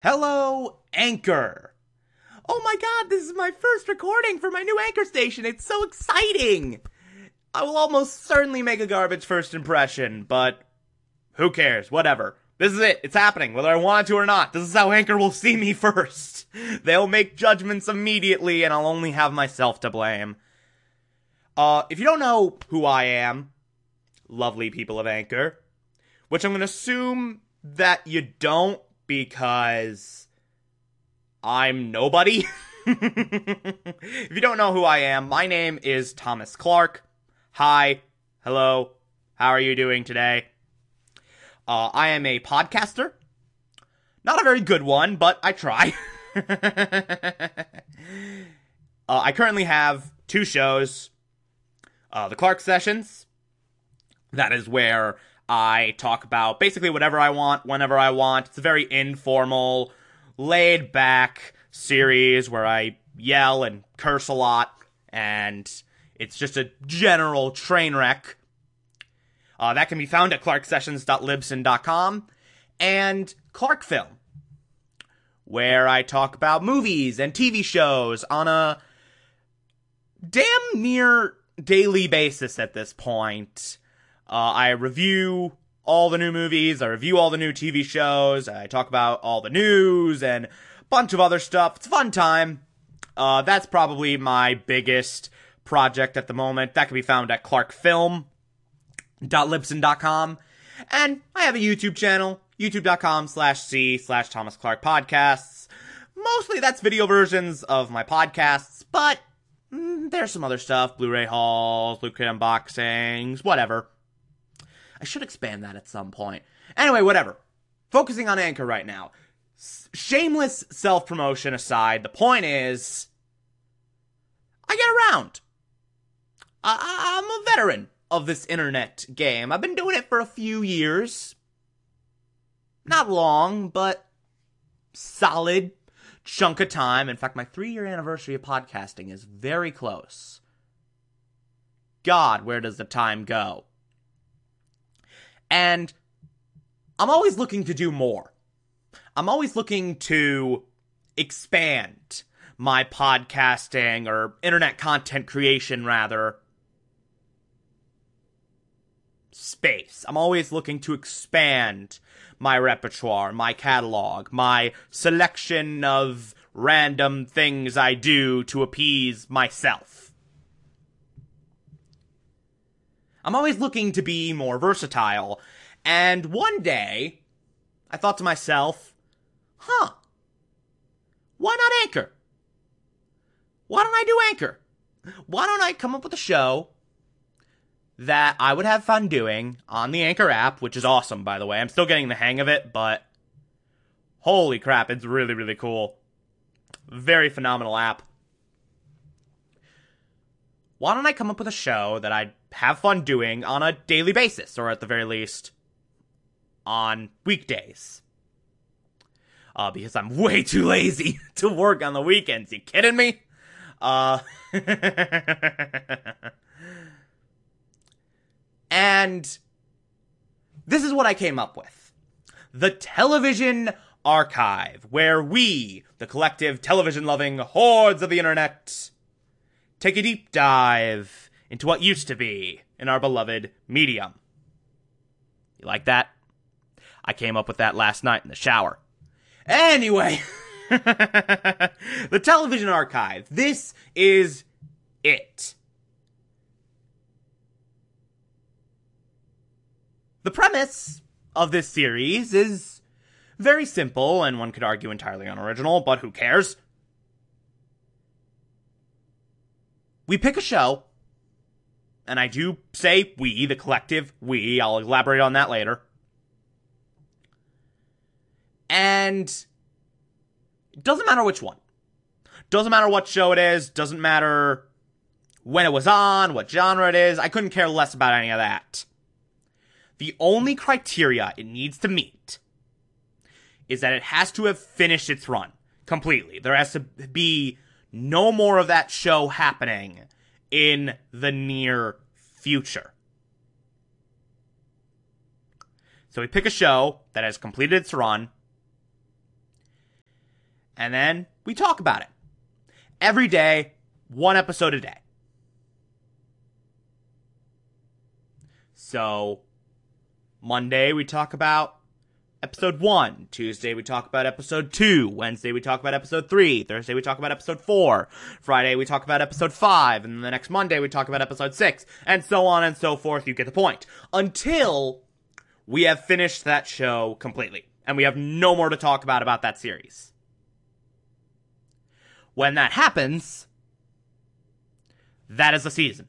Hello, Anchor. Oh my god, this is my first recording for my new Anchor station. It's so exciting. I will almost certainly make a garbage first impression, but who cares? Whatever. This is it. It's happening, whether I want to or not. This is how Anchor will see me first. They'll make judgments immediately, and I'll only have myself to blame. Uh, if you don't know who I am, lovely people of Anchor, which I'm gonna assume that you don't because I'm nobody. if you don't know who I am, my name is Thomas Clark. Hi, hello, how are you doing today? Uh, I am a podcaster. Not a very good one, but I try. uh, I currently have two shows uh, the Clark Sessions. That is where I talk about basically whatever I want, whenever I want. It's a very informal, laid back series where I yell and curse a lot, and it's just a general train wreck. Uh, that can be found at clarksessions.libsyn.com and Clarkfilm, where I talk about movies and TV shows on a damn near daily basis at this point. Uh, I review all the new movies, I review all the new TV shows, I talk about all the news and a bunch of other stuff. It's fun time. Uh, that's probably my biggest project at the moment. That can be found at clarkfilm.libsyn.com. And I have a YouTube channel, youtube.com slash C slash Thomas Clark Podcasts. Mostly that's video versions of my podcasts, but mm, there's some other stuff, Blu-ray hauls, Blu-ray unboxings, whatever. I should expand that at some point. Anyway, whatever. Focusing on Anchor right now. S- shameless self promotion aside, the point is I get around. I- I'm a veteran of this internet game. I've been doing it for a few years. Not long, but solid chunk of time. In fact, my three year anniversary of podcasting is very close. God, where does the time go? And I'm always looking to do more. I'm always looking to expand my podcasting or internet content creation, rather, space. I'm always looking to expand my repertoire, my catalog, my selection of random things I do to appease myself. I'm always looking to be more versatile. And one day, I thought to myself, huh, why not Anchor? Why don't I do Anchor? Why don't I come up with a show that I would have fun doing on the Anchor app, which is awesome, by the way. I'm still getting the hang of it, but holy crap, it's really, really cool. Very phenomenal app. Why don't I come up with a show that I'd have fun doing on a daily basis, or at the very least, on weekdays? Uh, because I'm way too lazy to work on the weekends. You kidding me? Uh, and this is what I came up with the Television Archive, where we, the collective television loving hordes of the internet, take a deep dive into what used to be in our beloved medium. You like that? I came up with that last night in the shower. Anyway, the television archive. This is it. The premise of this series is very simple, and one could argue entirely unoriginal, but who cares? We pick a show, and I do say we, the collective we, I'll elaborate on that later. And it doesn't matter which one. Doesn't matter what show it is, doesn't matter when it was on, what genre it is, I couldn't care less about any of that. The only criteria it needs to meet is that it has to have finished its run completely. There has to be no more of that show happening in the near future. So we pick a show that has completed its run, and then we talk about it. Every day, one episode a day. So, Monday we talk about episode 1. Tuesday we talk about episode 2. Wednesday we talk about episode 3. Thursday we talk about episode 4. Friday we talk about episode 5. And then the next Monday we talk about episode 6. And so on and so forth. You get the point. Until we have finished that show completely. And we have no more to talk about about that series. When that happens, that is a season.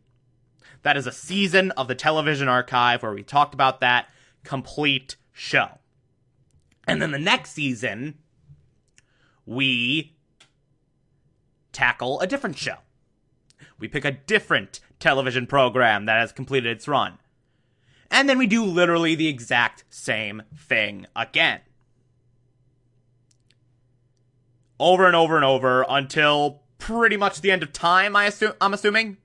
That is a season of the television archive where we talked about that complete show. And then the next season, we tackle a different show. We pick a different television program that has completed its run. And then we do literally the exact same thing again. Over and over and over until pretty much the end of time, I assume I'm assuming.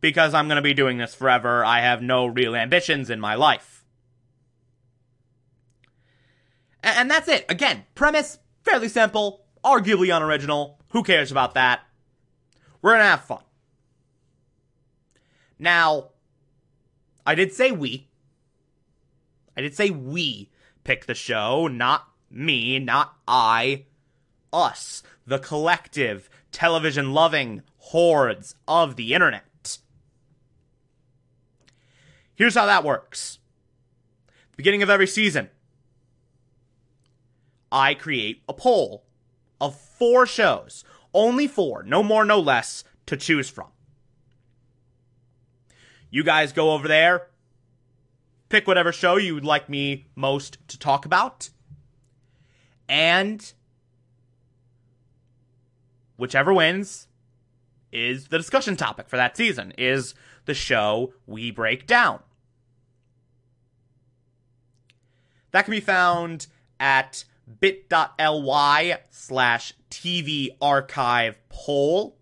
Because I'm going to be doing this forever, I have no real ambitions in my life. And that's it. Again, premise fairly simple, arguably unoriginal. Who cares about that? We're going to have fun. Now, I did say we. I did say we pick the show, not me, not I. Us, the collective, television loving hordes of the internet. Here's how that works. Beginning of every season, I create a poll of four shows, only four, no more, no less, to choose from. You guys go over there, pick whatever show you would like me most to talk about, and whichever wins is the discussion topic for that season, is the show we break down. That can be found at bit.ly slash TV archive poll.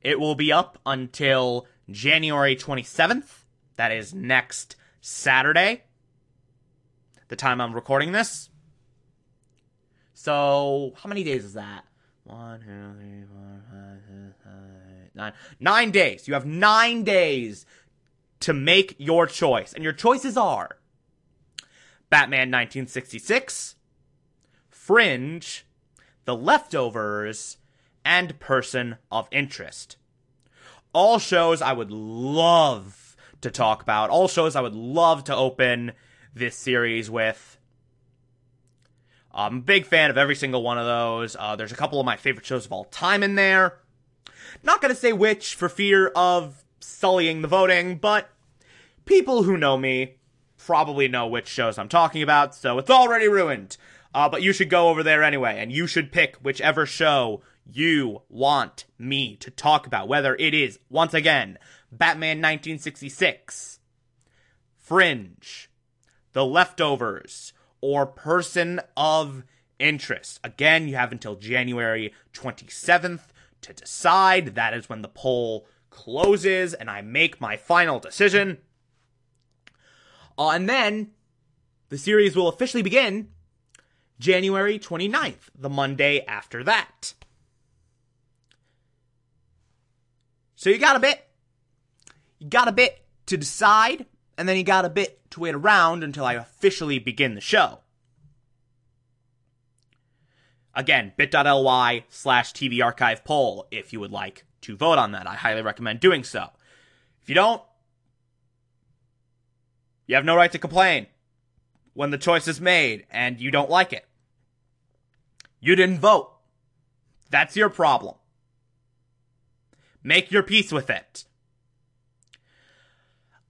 It will be up until January 27th. That is next Saturday. The time I'm recording this. So, how many days is that? One, two, three, four, five, six, seven, eight, nine. Nine days. You have nine days to make your choice. And your choices are Batman 1966, Fringe, The Leftovers, and Person of Interest. All shows I would love to talk about. All shows I would love to open this series with. I'm a big fan of every single one of those. Uh, there's a couple of my favorite shows of all time in there. Not gonna say which for fear of sullying the voting, but people who know me probably know which shows I'm talking about, so it's already ruined. Uh, but you should go over there anyway, and you should pick whichever show you want me to talk about, whether it is, once again, Batman 1966, Fringe, The Leftovers, or Person of Interest. Again, you have until January 27th to decide. That is when the poll closes, and I make my final decision. Uh, and then the series will officially begin January 29th, the Monday after that. So you got a bit. You got a bit to decide, and then you got a bit to wait around until I officially begin the show. Again, bit.ly slash TV archive poll if you would like to vote on that. I highly recommend doing so. If you don't, you have no right to complain when the choice is made and you don't like it. You didn't vote. That's your problem. Make your peace with it.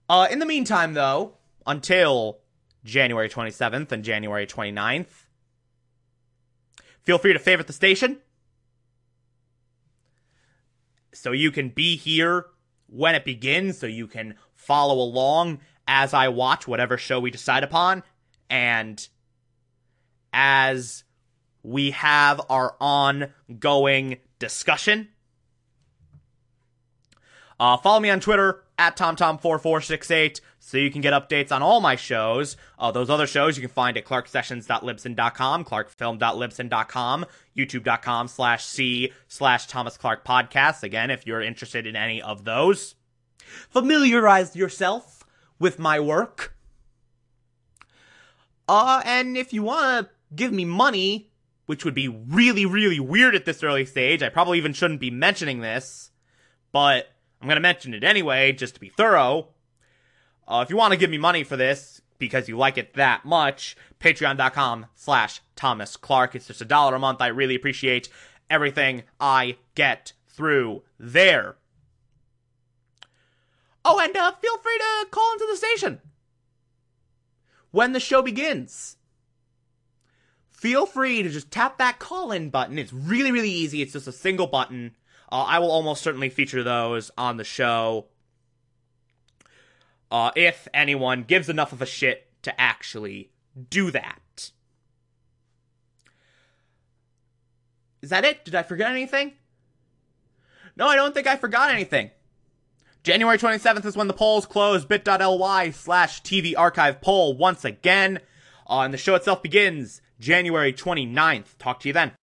Uh, in the meantime, though, until January 27th and January 29th, feel free to favorite the station so you can be here when it begins, so you can follow along as I watch whatever show we decide upon, and as we have our ongoing discussion. Uh, follow me on Twitter at TomTom4468. so you can get updates on all my shows. Uh, those other shows you can find at clarksessions.libsyn.com, clarkfilm.libsyn.com, youtube.com slash c slash Thomas Clark Podcast. Again, if you're interested in any of those, familiarize yourself with my work. Uh, and if you want to give me money, which would be really, really weird at this early stage, I probably even shouldn't be mentioning this, but I'm going to mention it anyway, just to be thorough. Uh, if you want to give me money for this because you like it that much, patreon.com slash Thomas Clark. It's just a dollar a month. I really appreciate everything I get through there. Oh, and uh, feel free to call into the station when the show begins. Feel free to just tap that call in button. It's really, really easy. It's just a single button. Uh, I will almost certainly feature those on the show uh, if anyone gives enough of a shit to actually do that. Is that it? Did I forget anything? No, I don't think I forgot anything. January 27th is when the polls close. bit.ly slash TV archive poll once again. Uh, and the show itself begins January 29th. Talk to you then.